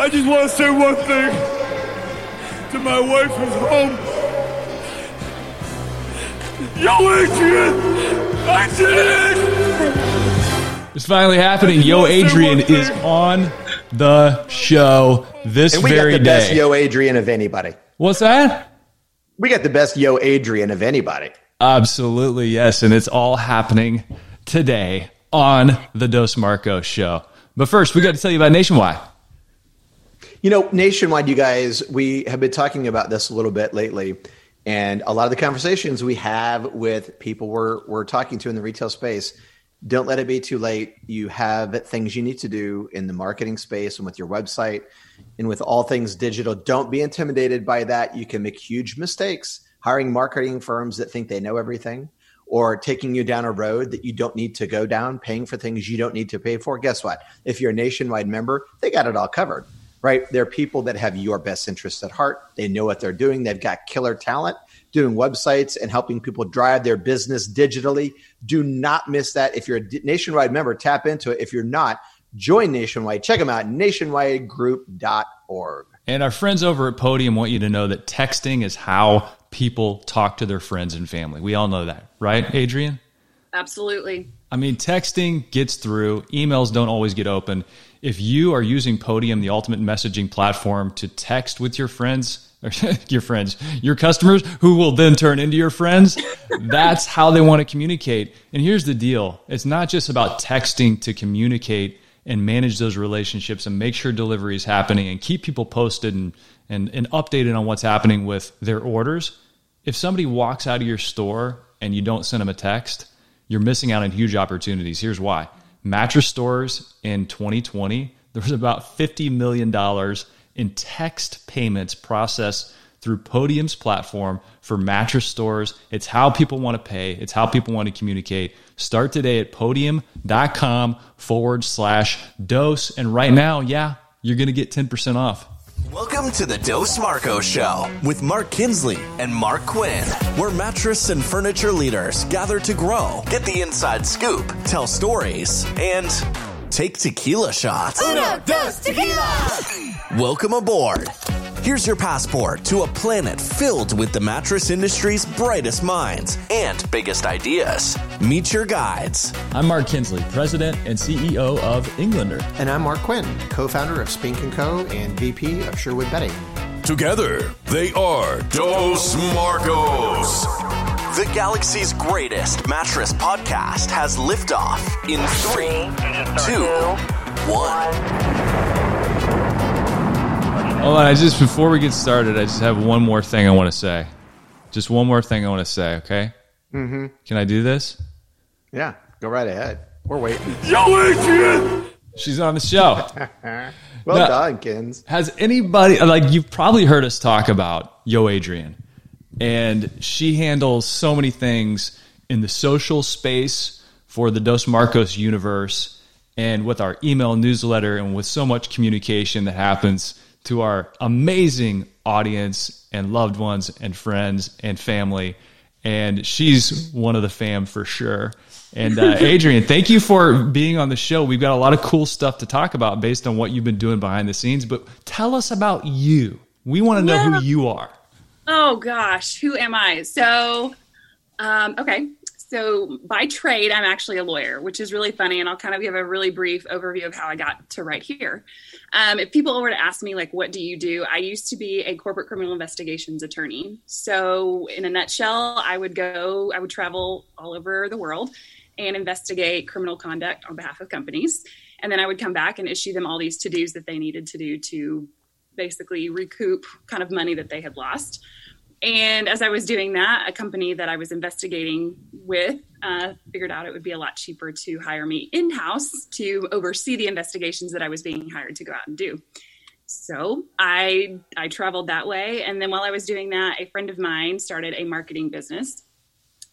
I just want to say one thing to my wife who's home. Yo, Adrian! I did it! It's finally happening. Yo, Adrian is on the show this very day. And we very got the best. Yo Adrian of anybody. What's that? We got the best Yo Adrian of anybody. Absolutely, yes. And it's all happening today on the Dos Marcos show. But first, we got to tell you about Nationwide. You know, nationwide, you guys, we have been talking about this a little bit lately. And a lot of the conversations we have with people we're, we're talking to in the retail space, don't let it be too late. You have things you need to do in the marketing space and with your website and with all things digital. Don't be intimidated by that. You can make huge mistakes hiring marketing firms that think they know everything or taking you down a road that you don't need to go down, paying for things you don't need to pay for. Guess what? If you're a nationwide member, they got it all covered right? They're people that have your best interests at heart. They know what they're doing. They've got killer talent doing websites and helping people drive their business digitally. Do not miss that. If you're a nationwide member, tap into it. If you're not, join Nationwide. Check them out, nationwidegroup.org. And our friends over at Podium want you to know that texting is how people talk to their friends and family. We all know that, right, Adrian? Absolutely. I mean, texting gets through, emails don't always get open. If you are using Podium, the ultimate messaging platform, to text with your friends, your friends, your customers, who will then turn into your friends, that's how they want to communicate. And here's the deal it's not just about texting to communicate and manage those relationships and make sure delivery is happening and keep people posted and, and, and updated on what's happening with their orders. If somebody walks out of your store and you don't send them a text, you're missing out on huge opportunities. Here's why. Mattress stores in 2020, there was about $50 million in text payments processed through Podium's platform for mattress stores. It's how people want to pay, it's how people want to communicate. Start today at podium.com forward slash dos. And right now, yeah, you're going to get 10% off. Welcome to the Dos Marco Show with Mark Kinsley and Mark Quinn, where mattress and furniture leaders gather to grow, get the inside scoop, tell stories, and take tequila shots. Uno, dos, tequila! Welcome aboard. Here's your passport to a planet filled with the mattress industry's brightest minds and biggest ideas. Meet your guides. I'm Mark Kinsley, President and CEO of Englander. And I'm Mark Quinn, co-founder of Spink & Co. and VP of Sherwood Bedding. Together, they are Dos Marcos. The galaxy's greatest mattress podcast has liftoff in three, two, one. Hold on, I just before we get started, I just have one more thing I want to say. Just one more thing I want to say, okay? Mm-hmm. Can I do this? Yeah, go right ahead. We're waiting. Yo, Adrian! She's on the show. Well No. done, Kins. Has anybody like you've probably heard us talk about Yo Adrian, and she handles so many things in the social space for the Dos Marcos universe, and with our email newsletter, and with so much communication that happens to our amazing audience and loved ones and friends and family. And she's one of the fam for sure. And uh, Adrian, thank you for being on the show. We've got a lot of cool stuff to talk about based on what you've been doing behind the scenes. But tell us about you. We want to know who you are. Oh gosh, who am I? So, um, okay. So by trade, I'm actually a lawyer, which is really funny, and I'll kind of give a really brief overview of how I got to right here. Um, if people were to ask me, like, what do you do? I used to be a corporate criminal investigations attorney. So, in a nutshell, I would go, I would travel all over the world and investigate criminal conduct on behalf of companies. And then I would come back and issue them all these to dos that they needed to do to basically recoup kind of money that they had lost. And as I was doing that, a company that I was investigating with uh, figured out it would be a lot cheaper to hire me in house to oversee the investigations that I was being hired to go out and do. So I I traveled that way, and then while I was doing that, a friend of mine started a marketing business.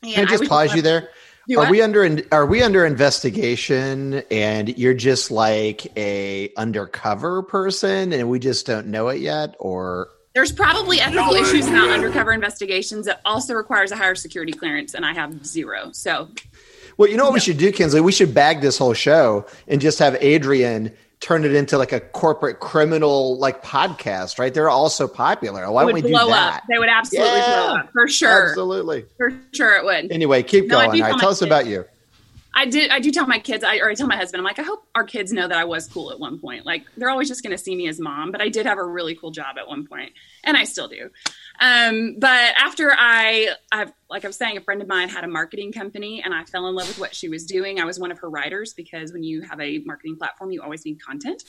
And Can I just was- pause you there? Do are what? we under are we under investigation and you're just like a undercover person and we just don't know it yet or There's probably ethical issues about undercover investigations that also requires a higher security clearance, and I have zero. So Well, you know what we should do, Kinsley? We should bag this whole show and just have Adrian turn it into like a corporate criminal like podcast, right? They're all so popular. Why don't would we do blow that? up. They would absolutely Yeah. blow up for sure. Absolutely. For sure, it would. Anyway, keep No, going. All right, tell us about you. I did. I do tell my kids. I or I tell my husband. I'm like, I hope our kids know that I was cool at one point. Like they're always just going to see me as mom, but I did have a really cool job at one point, and I still do. Um, but after I, I've, like I was saying, a friend of mine had a marketing company, and I fell in love with what she was doing. I was one of her writers because when you have a marketing platform, you always need content.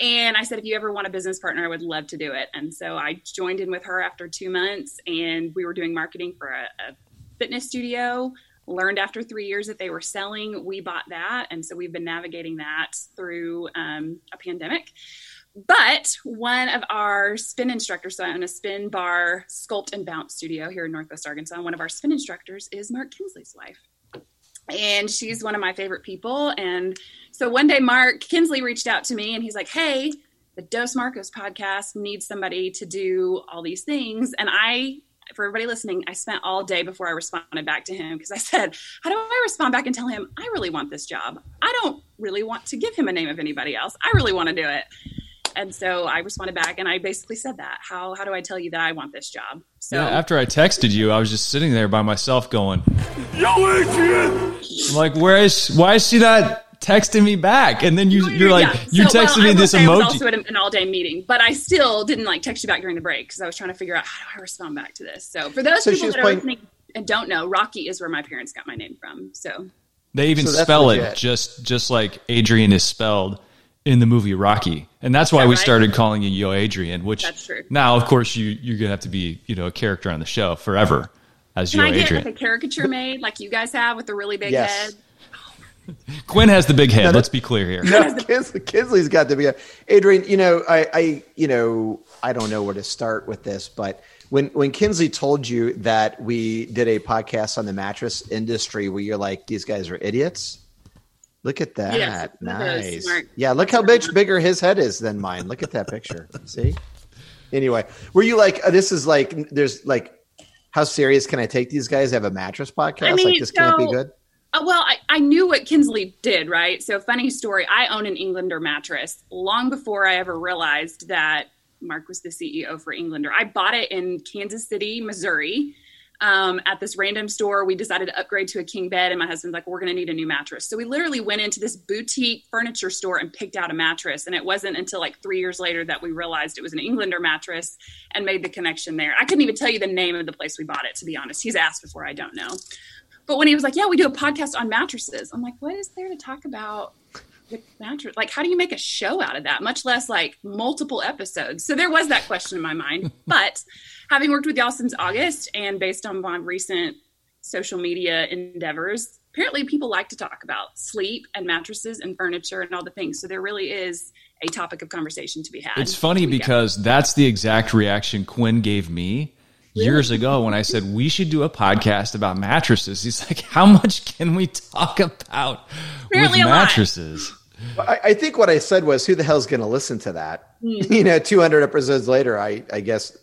And I said, if you ever want a business partner, I would love to do it. And so I joined in with her after two months, and we were doing marketing for a, a fitness studio. Learned after three years that they were selling. We bought that. And so we've been navigating that through um, a pandemic. But one of our spin instructors, so I own a spin bar, sculpt, and bounce studio here in Northwest Arkansas. One of our spin instructors is Mark Kinsley's wife and she's one of my favorite people. And so one day, Mark Kinsley reached out to me and he's like, Hey, the Dos Marcos podcast needs somebody to do all these things. And I, for everybody listening, I spent all day before I responded back to him because I said, How do I respond back and tell him I really want this job? I don't really want to give him a name of anybody else. I really want to do it. And so I responded back and I basically said that. How, how do I tell you that I want this job? So Yeah, after I texted you, I was just sitting there by myself going, Yo, Adrian! I'm like, where is, why is she not texting me back? And then you, you're like, Yeah. you So, texted well, me this say I was emoji. also at an all day meeting, but I still didn't like text you back during the break because I was trying to figure out how do I respond back to this. So for those So people was that are listening and don't know, Rocky is where my parents got my name from. So They even So spell legit. it just just like Adrian is spelled in the movie Rocky, and that's why that we right? started calling you Yo Adrian. Which That's true. now, of course, you you're gonna have to be you know a character on the show forever as can Yo I get Adrian. like a caricature made like you guys have with the really big Yes. head? Quinn has the big head. that- Let's be clear here. No, Kinsley, Kinsley's got to be a Adrian. You know, I, I, you know, I don't know where to start with this, but when when Kinsley told you that we did a podcast on the mattress industry, where you're like, these guys are idiots. Look at that, Yes, look at those nice. Yeah, look how big, bigger his head is than mine. Look at that picture. See. Anyway, were you like, uh, this is like, there's like, how serious can I take these guys? Have a mattress podcast? I mean, like this can't be good. Uh, well, I, I knew what Kinsley did, right? So, funny story I own an Englander mattress long before I ever realized that Mark was the CEO for Englander. I bought it in Kansas City, Missouri. Um, at this random store, we decided to upgrade to a king bed, and my husband's like, "We're going to need a new mattress." So we literally went into this boutique furniture store and picked out a mattress. And it wasn't until like three years later that we realized it was an Englander mattress and made the connection there. I couldn't even tell you the name of the place we bought it, to be honest. He's asked before, I don't know. But when he was like, "Yeah, we do a podcast on mattresses," I'm like, "What is there to talk about with mattress? Like, how do you make a show out of that? Much less like multiple episodes." So there was that question in my mind. but having worked with y'all since August, and based on my recent social media endeavors, apparently people like to talk about sleep and mattresses and furniture and all the things. So there really is a topic of conversation to be had. It's funny because that's the exact reaction Quinn gave me years ago when I said we should do a podcast about mattresses. He's like, "How much can we talk about Apparently with a lot. mattresses?" I, I think what I said was, who the hell's going to listen to that? Hmm. You know, 200 episodes later, I, I guess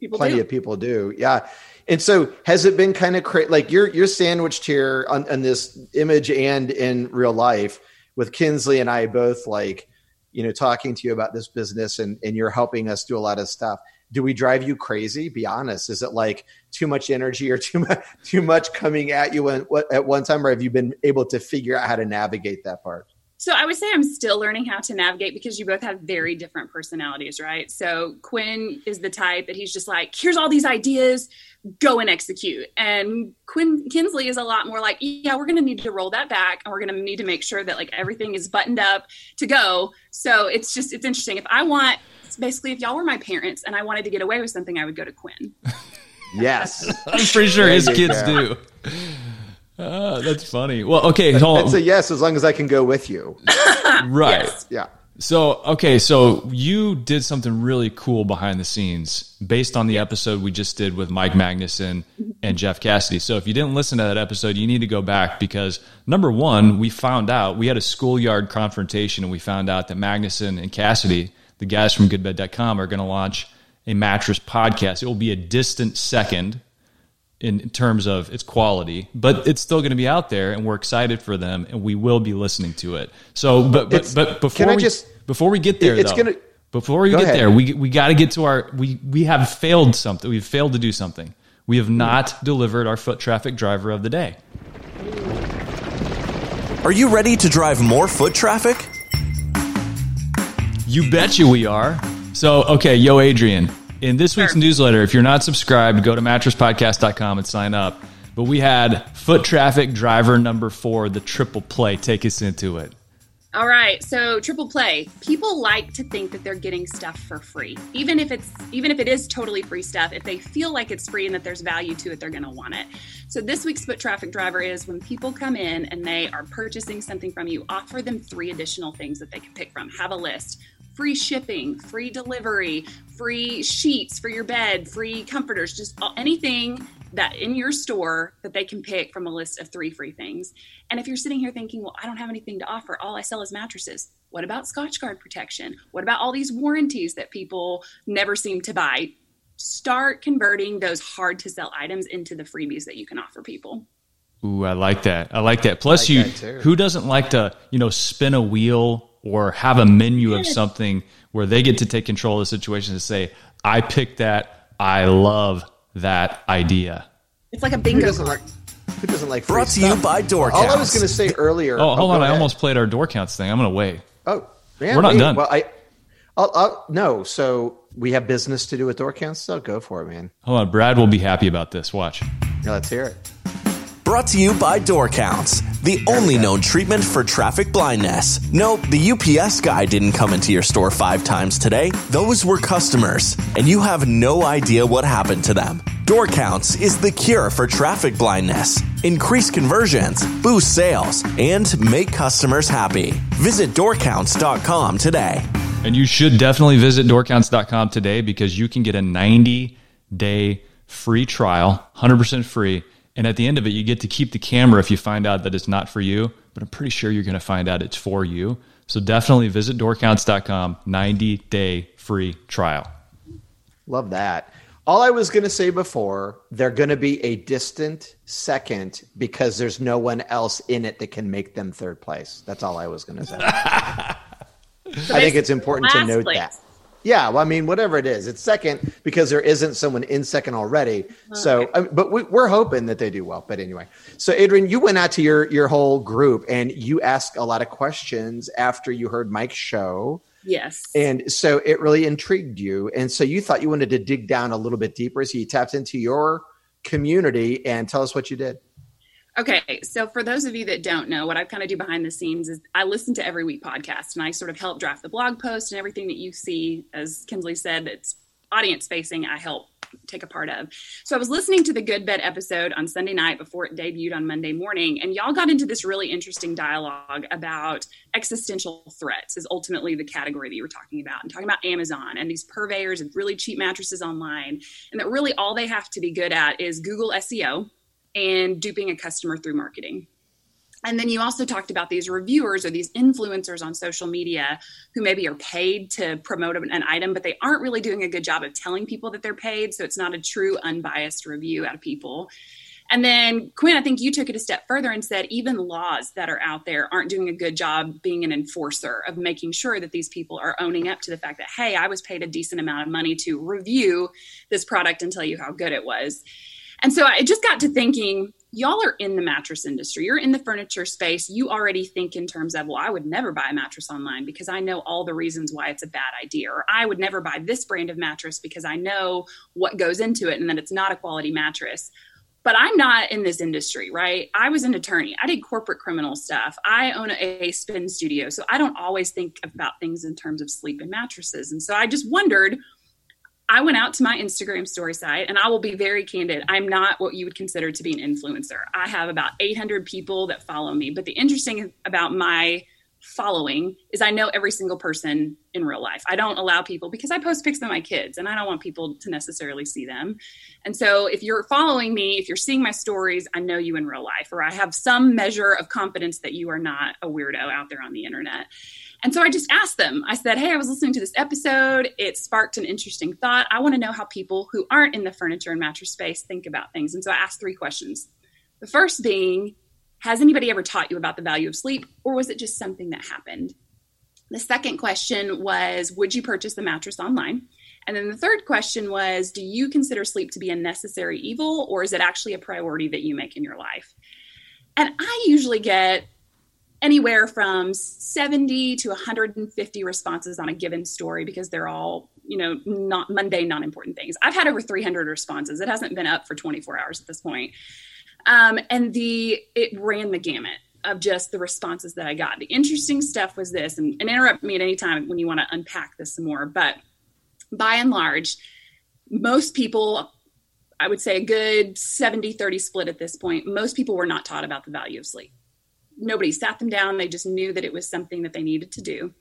people plenty do. of people do. Yeah. And so has it been kind of cra- like you're, you're sandwiched here on, on this image and in real life with Kinsley and I both like, you know, talking to you about this business and, and you're helping us do a lot of stuff. Do we drive you crazy? Be honest. Is it like too much energy or too much, too much coming at you at, one time, or have you been able to figure out how to navigate that part? So I would say I'm still learning how to navigate because you both have very different personalities, right? So Quinn is the type that he's just like, here's all these ideas, go and execute. And Quinn Kinsley is a lot more like, yeah, we're going to need to roll that back and we're going to need to make sure that like everything is buttoned up to go. So it's just it's interesting. If I want basically if y'all were my parents and I wanted to get away with something, I would go to Quinn. Yes. I'm pretty sure his kids go. do. Ah, that's funny. Well, okay, hold It's a yes, as long as I can go with you. right. Yes. Yeah. So, okay, so you did something really cool behind the scenes based on the episode we just did with Mike Magnuson and Jeff Cassidy. So, if you didn't listen to that episode, you need to go back because number one, we found out we had a schoolyard confrontation and we found out that Magnuson and Cassidy, the guys from goodbed.com, are going to launch a mattress podcast. It will be a distant second in terms of its quality, but it's still going to be out there, and we're excited for them, and we will be listening to it. So, but but, but before we, just- before we get there, it's though, gonna- before we Go get ahead. there, we we got to get to our we we have failed something. We've failed to do something. We have not delivered our foot traffic driver of the day. Are you ready to drive more foot traffic? You betcha we are. So, okay, yo, Adrian. In this week's Sure. newsletter, if you're not subscribed, go to mattresspodcast.com and sign up. But we had foot traffic driver number four, the triple play. Take us into it. All right, so triple play. People like to think that they're getting stuff for free, even if it's even if it is totally free stuff. If they feel like it's free and that there's value to it, they're going to want it. So this week's foot traffic driver is when people come in and they are purchasing something from you, offer them three additional things that they can pick from. Have a list. Free shipping, free delivery, free sheets for your bed, free comforters, just anything that in your store that they can pick from a list of three free things. And if you're sitting here thinking, well, I don't have anything to offer, all I sell is mattresses. What about Scotchgard protection? What about all these warranties that people never seem to buy? Start converting those hard to sell items into the freebies that you can offer people. Ooh, I like that. I like that. Plus, like you that who doesn't like to you know spin a wheel or have a menu of something where they get to take control of the situation and say, "I picked that. I love that idea." It's like a bingo doesn't card. like? Who doesn't like? Free Brought to you by Door All I was going to say earlier. Oh, hold oh, go on! I ahead. almost played our door counts thing. I'm gonna wait. Oh, man, We're not wait. done. Well, I, I'll, I'll, no. So we have business to do with door counts. So go for it, man. Hold on, Brad will be happy about this. Watch. Yeah, let's hear it. Brought to you by Door Counts, the only known treatment for traffic blindness. No, the UPS guy didn't come into your store five times today. Those were customers, and you have no idea what happened to them. Door Counts is the cure for traffic blindness. Increase conversions, boost sales, and make customers happy. Visit doorcounts.com today. And you should definitely visit doorcounts.com today because you can get a 90 day free trial, 100% free. And at the end of it, you get to keep the camera if you find out that it's not for you. But I'm pretty sure you're going to find out it's for you. So definitely visit doorcounts.com, 90 day free trial. Love that. All I was going to say before, they're going to be a distant second because there's no one else in it that can make them third place. That's all I was going to say. I think it's important to note place. that. Yeah, well, I mean, whatever it is, it's second because there isn't someone in second already. So, but we, we're hoping that they do well. But anyway, so Adrian, you went out to your your whole group and you asked a lot of questions after you heard Mike's show. Yes. And so it really intrigued you. And so you thought you wanted to dig down a little bit deeper. So you tapped into your community and tell us what you did. Okay, so for those of you that don't know, what I kind of do behind the scenes is I listen to every week podcast and I sort of help draft the blog post and everything that you see, as Kinsley said, it's audience facing, I help take a part of. So I was listening to the Good Bed episode on Sunday night before it debuted on Monday morning, and y'all got into this really interesting dialogue about existential threats, is ultimately the category that you were talking about, and talking about Amazon and these purveyors of really cheap mattresses online, and that really all they have to be good at is Google SEO and duping a customer through marketing. And then you also talked about these reviewers or these influencers on social media who maybe are paid to promote an item, but they aren't really doing a good job of telling people that they're paid. So it's not a true unbiased review out of people. And then, Quinn, I think you took it a step further and said even laws that are out there aren't doing a good job being an enforcer of making sure that these people are owning up to the fact that, hey, I was paid a decent amount of money to review this product and tell you how good it was. And so I just got to thinking, y'all are in the mattress industry, you're in the furniture space. You already think in terms of, well, I would never buy a mattress online because I know all the reasons why it's a bad idea. Or I would never buy this brand of mattress because I know what goes into it and that it's not a quality mattress. But I'm not in this industry, right? I was an attorney. I did corporate criminal stuff. I own a spin studio. So I don't always think about things in terms of sleep and mattresses. And so I just wondered I went out to my Instagram story site, and I will be very candid. I'm not what you would consider to be an influencer. I have about 800 people that follow me. But the interesting about my following is I know every single person in real life. I don't allow people because I post pics of my kids and I don't want people to necessarily see them. And so if you're following me, if you're seeing my stories, I know you in real life, or I have some measure of confidence that you are not a weirdo out there on the internet. And so I just asked them, I said, Hey, I was listening to this episode. It sparked an interesting thought. I want to know how people who aren't in the furniture and mattress space think about things. And so I asked three questions. The first being, has anybody ever taught you about the value of sleep, or was it just something that happened? The second question was Would you purchase the mattress online? And then the third question was Do you consider sleep to be a necessary evil, or is it actually a priority that you make in your life? And I usually get anywhere from 70 to 150 responses on a given story because they're all you know not mundane non-important things i've had over 300 responses it hasn't been up for 24 hours at this point um, and the it ran the gamut of just the responses that I got. The interesting stuff was this, and, and interrupt me at any time when you want to unpack this some more. But by and large, most people, I would say a good 70 30 split at this point, most people were not taught about the value of sleep. Nobody sat them down, they just knew that it was something that they needed to do.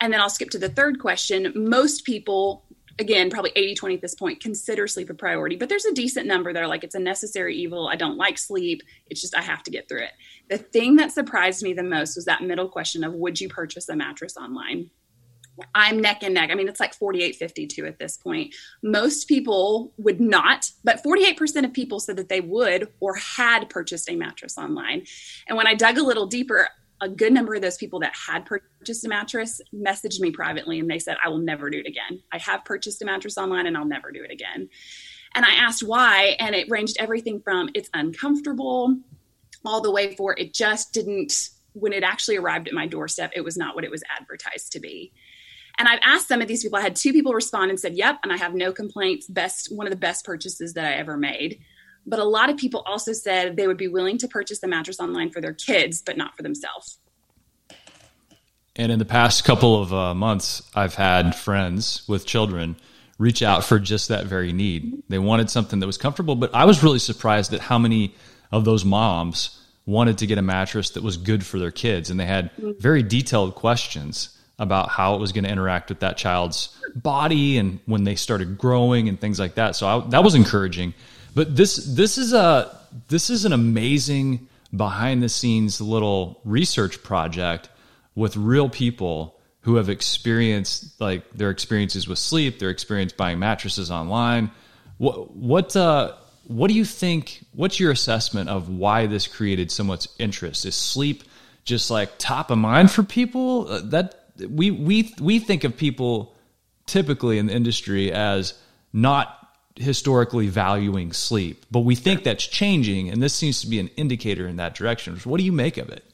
And then I'll skip to the third question. Most people again, probably 80 20 at this point, consider sleep a priority. But there's a decent number that are like, it's a necessary evil. I don't like sleep. It's just, I have to get through it. The thing that surprised me the most was that middle question of, would you purchase a mattress online? I'm neck and neck. I mean, it's like 48 52 at this point. Most people would not, but 48% of people said that they would or had purchased a mattress online. And when I dug a little deeper, a good number of those people that had purchased a mattress messaged me privately and they said, I will never do it again. I have purchased a mattress online and I'll never do it again. And I asked why, and it ranged everything from it's uncomfortable all the way for it just didn't, when it actually arrived at my doorstep, it was not what it was advertised to be. And I've asked some of these people, I had two people respond and said, Yep, and I have no complaints. Best, one of the best purchases that I ever made. But a lot of people also said they would be willing to purchase the mattress online for their kids, but not for themselves. And in the past couple of uh, months, I've had friends with children reach out for just that very need. They wanted something that was comfortable, but I was really surprised at how many of those moms wanted to get a mattress that was good for their kids. And they had very detailed questions about how it was going to interact with that child's body and when they started growing and things like that. So I, that was encouraging. But this this is a this is an amazing behind the scenes little research project with real people who have experienced like their experiences with sleep, their experience buying mattresses online. What what uh, what do you think? What's your assessment of why this created so much interest? Is sleep just like top of mind for people? Uh, that we we we think of people typically in the industry as not historically valuing sleep, but we think that's changing, and this seems to be an indicator in that direction. What do you make of it?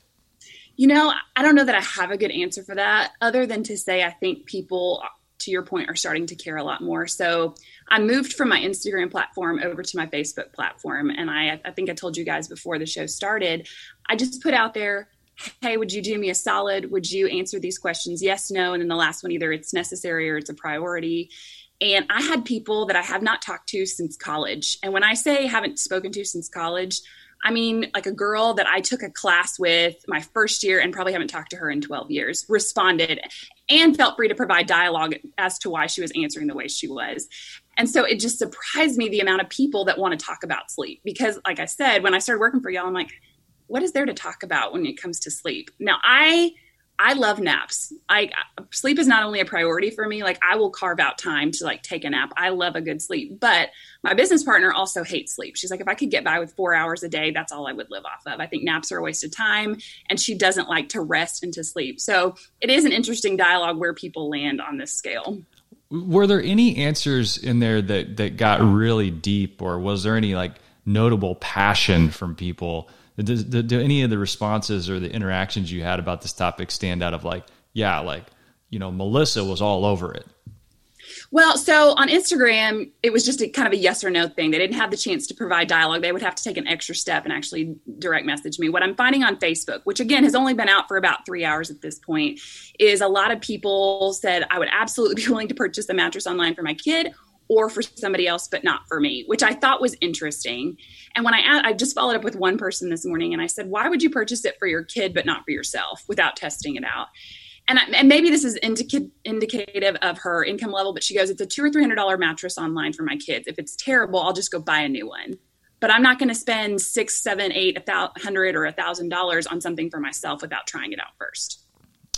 You know, I don't know that I have a good answer for that, other than to say I think people, to your point, are starting to care a lot more. So I moved from my Instagram platform over to my Facebook platform, and I, I think I told you guys before the show started, I just put out there hey, would you do me a solid? Would you answer these questions? Yes, no. And then the last one, either it's necessary or it's a priority. And I had people that I have not talked to since college. And when I say haven't spoken to since college, I mean like a girl that I took a class with my first year and probably haven't talked to her in 12 years responded and felt free to provide dialogue as to why she was answering the way she was. And so it just surprised me the amount of people that want to talk about sleep because like I said when I started working for y'all I'm like what is there to talk about when it comes to sleep? Now I I love naps. I sleep is not only a priority for me, like I will carve out time to like take a nap. I love a good sleep. But my business partner also hates sleep. She's like if I could get by with 4 hours a day, that's all I would live off of. I think naps are a waste of time and she doesn't like to rest and to sleep. So, it is an interesting dialogue where people land on this scale. Were there any answers in there that that got really deep or was there any like notable passion from people? Do, do, any of the responses or the interactions you had about this topic stand out of like, yeah, like, you know, Melissa was all over it? Well, so on Instagram, it was just a kind of a yes or no thing. They didn't have the chance to provide dialogue. They would have to take an extra step and actually direct message me. What I'm finding on Facebook, which again has only been out for about three hours at this point, is a lot of people said, I would absolutely be willing to purchase a mattress online for my kid, or for somebody else, but not for me, which I thought was interesting. And when I I just followed up with one person this morning, and I said, "Why would you purchase it for your kid but not for yourself without testing it out?" And, I, and maybe this is indica- indicative of her income level, but she goes, "It's a two or three hundred dollar mattress online for my kids. If it's terrible, I'll just go buy a new one." But I'm not going to spend six, seven, eight, a hundred or a thousand dollars on something for myself without trying it out first.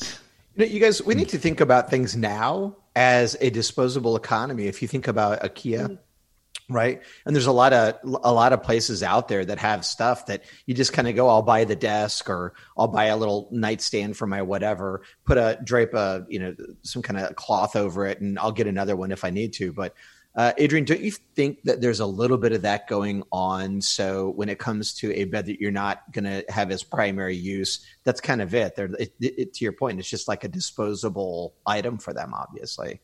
You, know, you guys, we need to think about things now as a disposable economy. If you think about IKEA, mm-hmm. right? And there's a lot of a lot of places out there that have stuff that you just kind of go, I'll buy the desk or I'll buy a little nightstand for my whatever, put a drape a you know some kind of cloth over it, and I'll get another one if I need to. But uh, Adrian, don't you think that there's a little bit of that going on? So when it comes to a bed that you're not going to have as primary use, that's kind of it. There, to your point, it's just like a disposable item for them, obviously.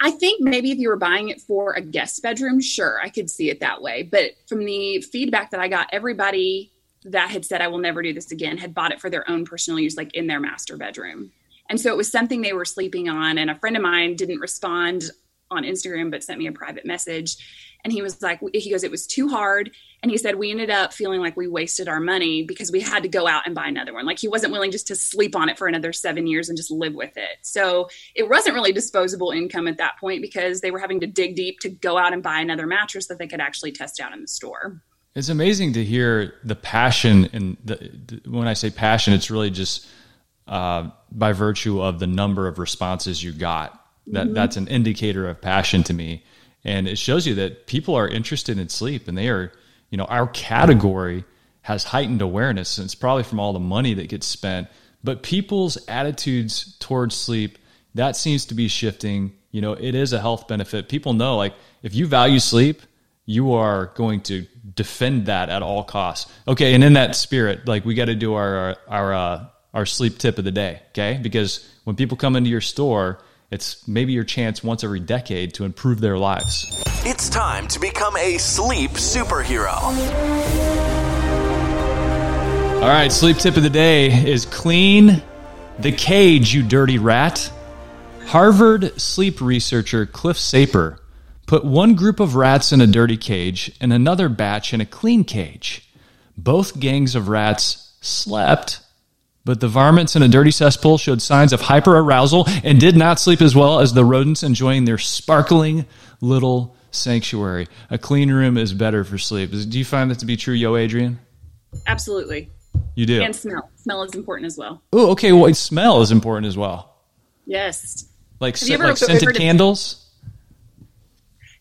I think maybe if you were buying it for a guest bedroom, sure, I could see it that way. But from the feedback that I got, everybody that had said I will never do this again had bought it for their own personal use, like in their master bedroom. And so it was something they were sleeping on. And a friend of mine didn't respond on Instagram, but sent me a private message. And he was like, he goes, it was too hard. And he said, we ended up feeling like we wasted our money because we had to go out and buy another one. Like he wasn't willing just to sleep on it for another seven years and just live with it. So it wasn't really disposable income at that point because they were having to dig deep to go out and buy another mattress that they could actually test out in the store. It's amazing to hear the passion. And when I say passion, it's really just uh, by virtue of the number of responses you got that mm-hmm. that's an indicator of passion to me, and it shows you that people are interested in sleep, and they are, you know, our category has heightened awareness, and it's probably from all the money that gets spent. But people's attitudes towards sleep that seems to be shifting. You know, it is a health benefit. People know, like, if you value sleep, you are going to defend that at all costs. Okay, and in that spirit, like, we got to do our our our, uh, our sleep tip of the day. Okay, because when people come into your store it's maybe your chance once every decade to improve their lives. It's time to become a sleep superhero. All right, sleep tip of the day is clean the cage, you dirty rat. Harvard sleep researcher Cliff Saper put one group of rats in a dirty cage and another batch in a clean cage. Both gangs of rats slept but the varmints in a dirty cesspool showed signs of hyperarousal and did not sleep as well as the rodents enjoying their sparkling little sanctuary. A clean room is better for sleep. Do you find that to be true, Yo, Adrian? Absolutely. You do. And smell. Smell is important as well. Oh, okay. Well, smell is important as well. Yes. Like, like scented candles.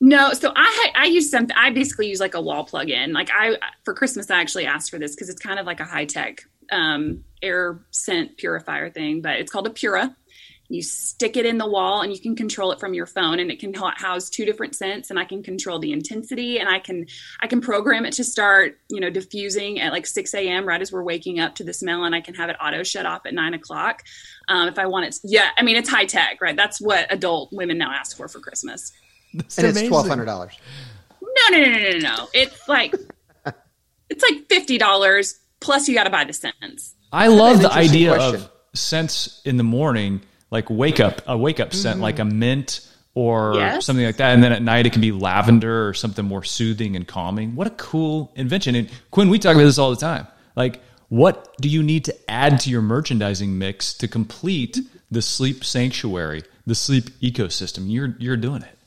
No, so I I use something. I basically use like a wall plug-in. Like I for Christmas, I actually asked for this because it's kind of like a high tech um, air scent purifier thing, but it's called a Pura. You stick it in the wall and you can control it from your phone and it can house two different scents and I can control the intensity and I can I can program it to start, you know, diffusing at like 6 a.m. right as we're waking up to the smell and I can have it auto shut off at nine o'clock. Um, if I want it, yeah, I mean, it's high tech, right? That's what adult women now ask for for Christmas. That's and amazing. it's $1,200. No, no, no, no, no, no. It's like, it's like $50 plus you got to buy the scents. I love the idea question. of scents in the morning, like wake up, a wake up mm-hmm. scent, like a mint or yes. something like that. And then at night it can be lavender or something more soothing and calming. What a cool invention. And Quinn, we talk about this all the time. Like, what do you need to add to your merchandising mix to complete the sleep sanctuary, the sleep ecosystem? You're you're doing it.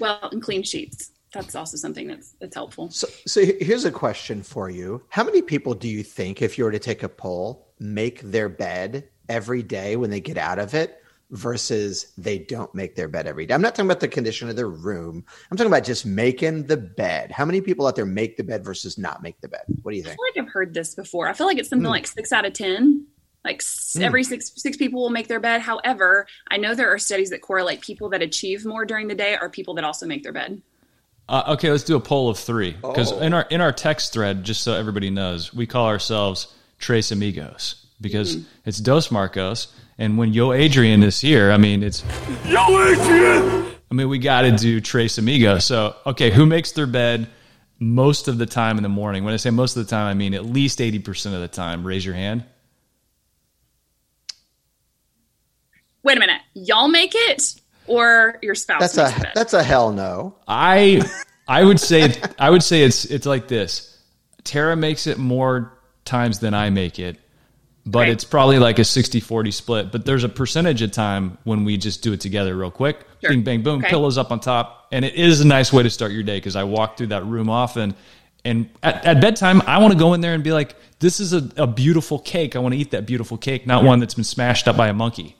Well, and clean sheets that's also something that's that's helpful. So, so here's a question for you: How many people do you think, if you were to take a poll, make their bed every day when they get out of it, versus they don't make their bed every day? I'm not talking about the condition of their room. I'm talking about just making the bed. How many people out there make the bed versus not make the bed? What do you think? I feel like I've heard this before. I feel like it's something mm. like six out of ten like mm. every six six people will make their bed however i know there are studies that correlate people that achieve more during the day are people that also make their bed uh, okay, let's do a poll of three because oh. in our in our text thread, just so everybody knows, we call ourselves Tres Amigos because mm-hmm. it's Dos Marcos, and when Yo Adrian is here, I mean it's Yo Adrian. I mean we got to do Tres Amigos. So okay, who makes their bed most of the time in the morning? When I say most of the time, I mean at least eighty percent of the time. Raise your hand. Wait a minute, y'all make it or your spouse. That's a the that's a hell no. I I would say I would say it's it's like this. Tara makes it more times than I make it, but Right. it's probably like a 60-40 split. But there's a percentage of time when we just do it together real quick. Sure. Bing bang boom, Okay. pillows up on top, and it is a nice way to start your day because I walk through that room often. And at, at bedtime, I want to go in there and be like, "This is a, a beautiful cake. I want to eat that beautiful cake, not one that's been smashed up by a monkey."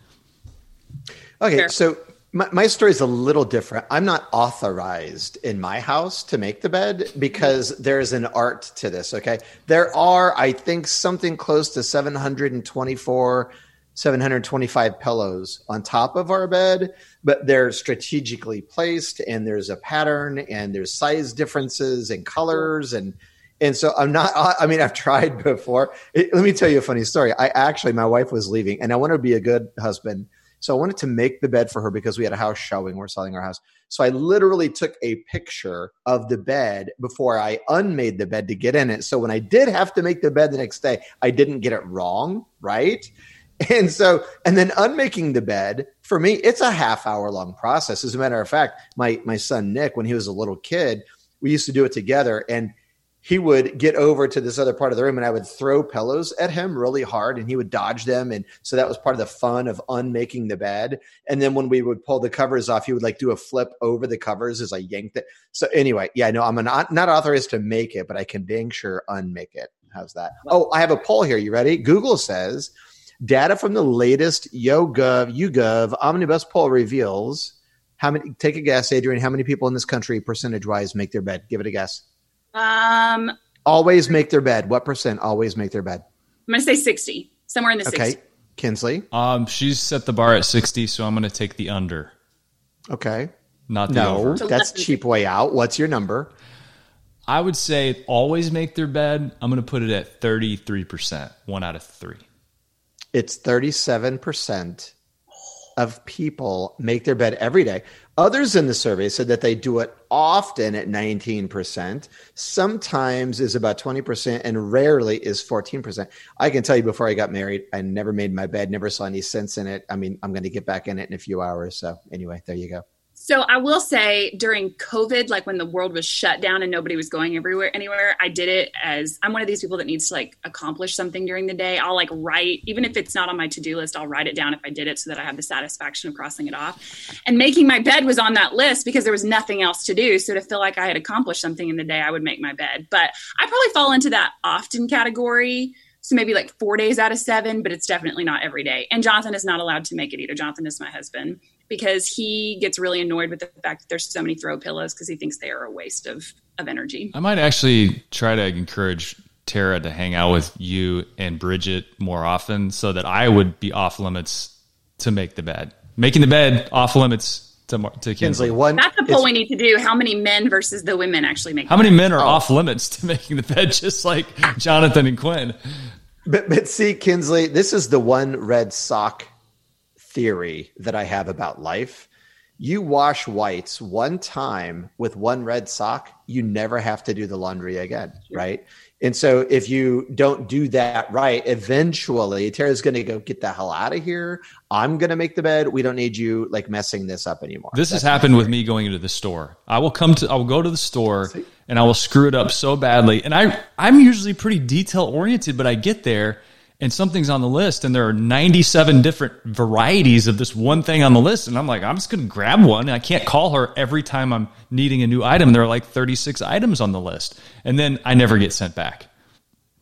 Okay, Fair. so my, my story is a little different. I'm not authorized in my house to make the bed because there's an art to this. Okay, there are, I think, something close to 724, 725 pillows on top of our bed, but they're strategically placed, and there's a pattern, and there's size differences and colors, and and so I'm not. I mean, I've tried before. It, let me tell you a funny story. I actually, my wife was leaving, and I wanted to be a good husband. So I wanted to make the bed for her because we had a house showing. We're selling our house. So I literally took a picture of the bed before I unmade the bed to get in it. So when I did have to make the bed the next day, I didn't get it wrong, right? And so, and then unmaking the bed for me, it's a half hour long process. As a matter of fact, my my son Nick, when he was a little kid, we used to do it together, and he would get over to this other part of the room and I would throw pillows at him really hard and he would dodge them. And so that was part of the fun of unmaking the bed. And then when we would pull the covers off, he would like do a flip over the covers as I yanked it. So anyway, yeah, no, I'm not, not authorized to make it, but I can dang sure unmake it. How's that? Oh, I have a poll here. You ready? Google says data from the latest YoGov, YouGov omnibus poll reveals how many, take a guess, Adrian, how many people in this country percentage wise make their bed? Give it a guess. Um, Always make their bed. What percent always make their bed? I'm gonna say sixty, somewhere in the Okay. 60s. Kinsley. Um, she's set the bar at sixty, so I'm going to take the under, Okay. not the No, over. So that's cheap way out. What's your number? I would say always make their bed. I'm going to put it at 33%, one out of three. It's 37% of people make their bed every day. Others in the survey said that they do it often at 19%, sometimes is about 20%, and rarely is 14%. I can tell you before I got married, I never made my bed, never saw any sense in it. I mean, I'm going to get back in it in a few hours. So, anyway, there you go. So I will say during COVID, like when the world was shut down and nobody was going everywhere anywhere, I did it as I'm one of these people that needs to like accomplish something during the day. I'll like write, even if it's not on my to-do list, I'll write it down if I did it so that I have the satisfaction of crossing it off. And making my bed was on that list because there was nothing else to do. So to feel like I had accomplished something in the day, I would make my bed. But I probably fall into that often category. So maybe like four days out of seven, but it's definitely not every day. And Jonathan is not allowed to make it either. Jonathan is my husband because he gets really annoyed with the fact that there's so many throw pillows because he thinks they are a waste of, of energy. I might actually try to encourage Tara to hang out with you and Bridget more often so that I would be off limits to make the bed. Making the bed off limits to, Mar- to Kinsley. Kinsley, one. That's a poll we need to do. How many men versus the women actually make How many men Oh. are off limits to making the bed just like Jonathan and Quinn? But, but see, Kinsley, this is the one red sock theory that I have about life. You wash whites one time with one red sock, you never have to do the laundry again, right? And so if you don't do that right, eventually Tara's going to go get the hell out of here. I'm going to make the bed. We don't need you like messing this up anymore. This has That's my happened with me going into the store. I will come to I will go to the store and I will screw it up so badly. And I I'm usually pretty detail oriented, but I get there and something's on the list and there are 97 different varieties of this one thing on the list and I'm like, I'm just going to grab one. And I can't call her every time I'm needing a new item. There are like 36 items on the list. And then I never get sent back.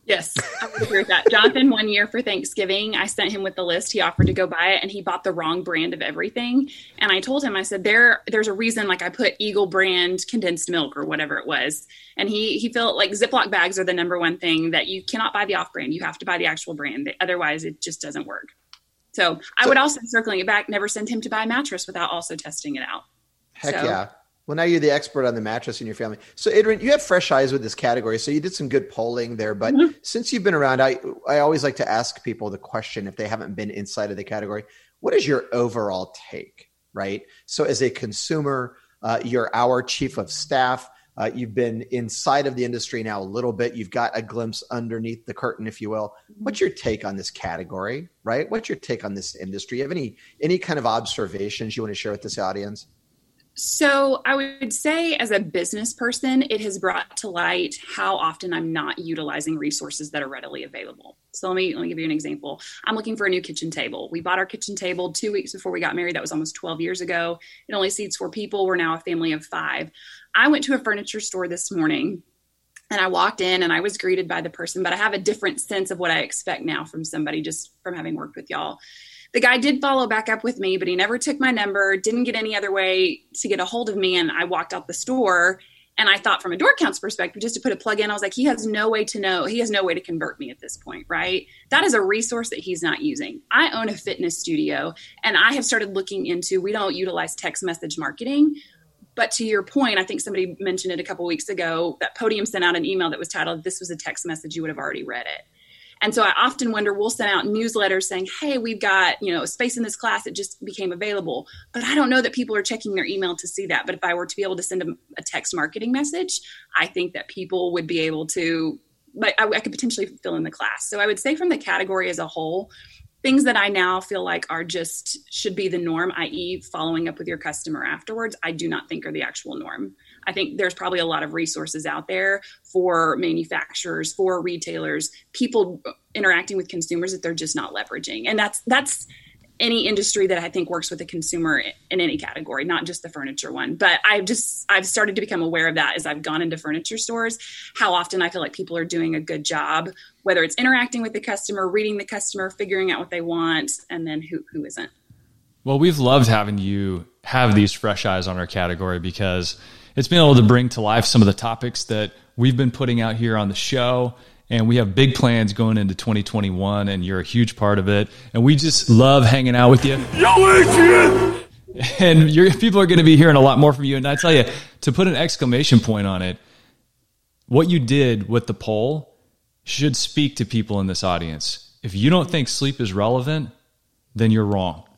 Yes, I would agree with that. Jonathan, one year for Thanksgiving, I sent him with the list. He offered to go buy it, and he bought the wrong brand of everything. And I told him, I said, "There, there's a reason. Like I put Eagle brand condensed milk or whatever it was." And he he felt like Ziploc bags are the number one thing that you cannot buy the off brand. You have to buy the actual brand. Otherwise, it just doesn't work. So I would also, circling it back, never send him to buy a mattress without also testing it out. Heck So- yeah. Well, now you're the expert on the mattress in your family. So, Adrian, you have fresh eyes with this category. So you did some good polling there. But since you've been around, I I always like to ask people the question if they haven't been inside of the category. What is your overall take? Right. So, as a consumer, uh, you're our chief of staff. Uh, you've been inside of the industry now a little bit. You've got a glimpse underneath the curtain, if you will. What's your take on this category? Right? What's your take on this industry? You have any any kind of observations you want to share with this audience? So, I would say, as a business person, it has brought to light how often I'm not utilizing resources that are readily available. So, let me let me give you an example. I'm looking for a new kitchen table. We bought our kitchen table two weeks before we got married. That was almost 12 years ago. It only seats four people. We're now a family of five. I went to a furniture store this morning and I walked in and I was greeted by the person, but I have a different sense of what I expect now from somebody just from having worked with y'all the guy did follow back up with me, but he never took my number, didn't get any other way to get a hold of me. And I walked out the store and I thought from a door counts perspective, just to put a plug in, I was like, he has no way to know, he has no way to convert me at this point, right? That is a resource that he's not using. I own a fitness studio and I have started looking into, we don't utilize text message marketing. But to your point, I think somebody mentioned it a couple weeks ago that Podium sent out an email that was titled, This was a text message, you would have already read it. And so I often wonder, we'll send out newsletters saying, hey, we've got, you know, space in this class that just became available. But I don't know that people are checking their email to see that. But if I were to be able to send a, a text marketing message, I think that people would be able to, like, I, I could potentially fill in the class. So I would say from the category as a whole, things that I now feel like are just should be the norm, i.e., following up with your customer afterwards, I do not think are the actual norm. I think there's probably a lot of resources out there for manufacturers, for retailers, people interacting with consumers that they're just not leveraging. And that's that's any industry that I think works with a consumer in any category, not just the furniture one. But I've just I've started to become aware of that as I've gone into furniture stores, how often I feel like people are doing a good job, whether it's interacting with the customer, reading the customer, figuring out what they want, and then who who isn't. Well, we've loved having you have these fresh eyes on our category because it's been able to bring to life some of the topics that we've been putting out here on the show. And we have big plans going into 2021, and you're a huge part of it. And we just love hanging out with you. Yo, Adrian! And your people are going to be hearing a lot more from you. And I tell you, to put an exclamation point on it, what you did with the poll should speak to people in this audience. If you don't think sleep is relevant, then you're wrong.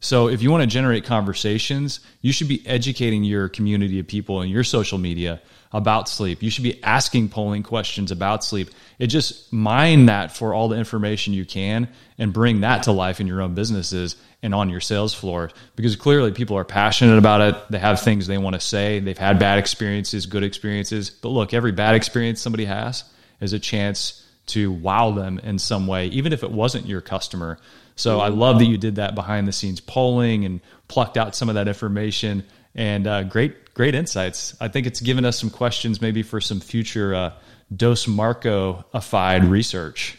So if you want to generate conversations, you should be educating your community of people in your social media about sleep. You should be asking polling questions about sleep. It just mine that for all the information you can and bring that to life in your own businesses and on your sales floor because clearly people are passionate about it. They have things they want to say. They've had bad experiences, good experiences. But look, every bad experience somebody has is a chance to wow them in some way, even if it wasn't your customer. So I love that you did that behind the scenes polling and plucked out some of that information and uh, great, great insights. I think it's given us some questions maybe for some future uh, Dos Marco-ified research.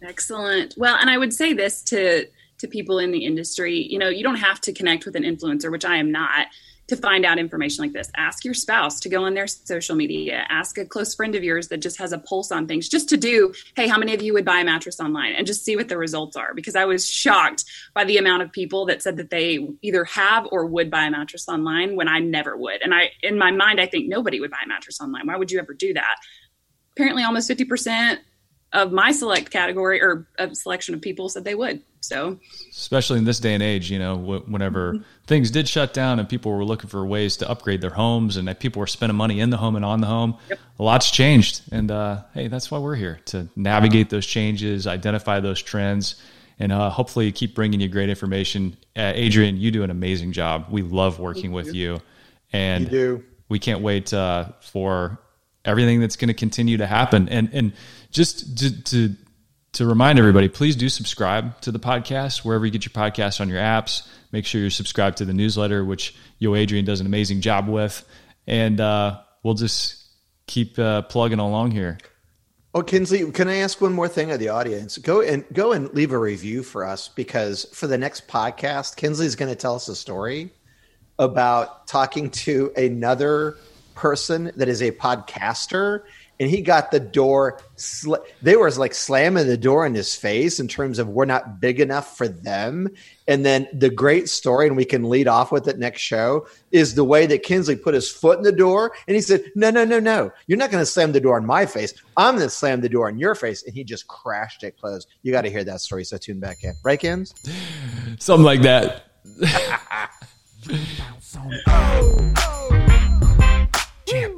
Excellent. Well, and I would say this to to people in the industry, you know, you don't have to connect with an influencer, which I am not to find out information like this. Ask your spouse to go on their social media. Ask a close friend of yours that just has a pulse on things, just to do, hey, how many of you would buy a mattress online? And just see what the results are. Because I was shocked by the amount of people that said that they either have or would buy a mattress online when I never would. And I, in my mind, I think nobody would buy a mattress online. Why would you ever do that? Apparently, almost 50% of my select category or a selection of people said they would. So, especially in this day and age, you know, whenever mm-hmm. things did shut down and people were looking for ways to upgrade their homes and that people were spending money in the home and on the home, yep. a lot's changed. And uh, hey, that's why we're here to navigate those changes, identify those trends, and uh, hopefully keep bringing you great information. Uh, Adrian, you do an amazing job. We love working with you, and you do. we can't wait uh, for everything that's going to continue to happen. And and just to, to to remind everybody, please do subscribe to the podcast wherever you get your podcast on your apps. Make sure you're subscribed to the newsletter, which Yo Adrian does an amazing job with, and uh, we'll just keep uh, plugging along here. Oh, Kinsley, can I ask one more thing of the audience? Go and go and leave a review for us because for the next podcast, Kinsley's going to tell us a story about talking to another person that is a podcaster and he got the door sl- they were like slamming the door in his face in terms of we're not big enough for them. And then the great story and we can lead off with it next show is the way that kinsley put his foot in the door and he said no no no no. You're not going to slam the door in my face. I'm going to slam the door in your face. And he just crashed it closed. You got to hear that story so tune back in. Right kins? Something like that. Jam bounce with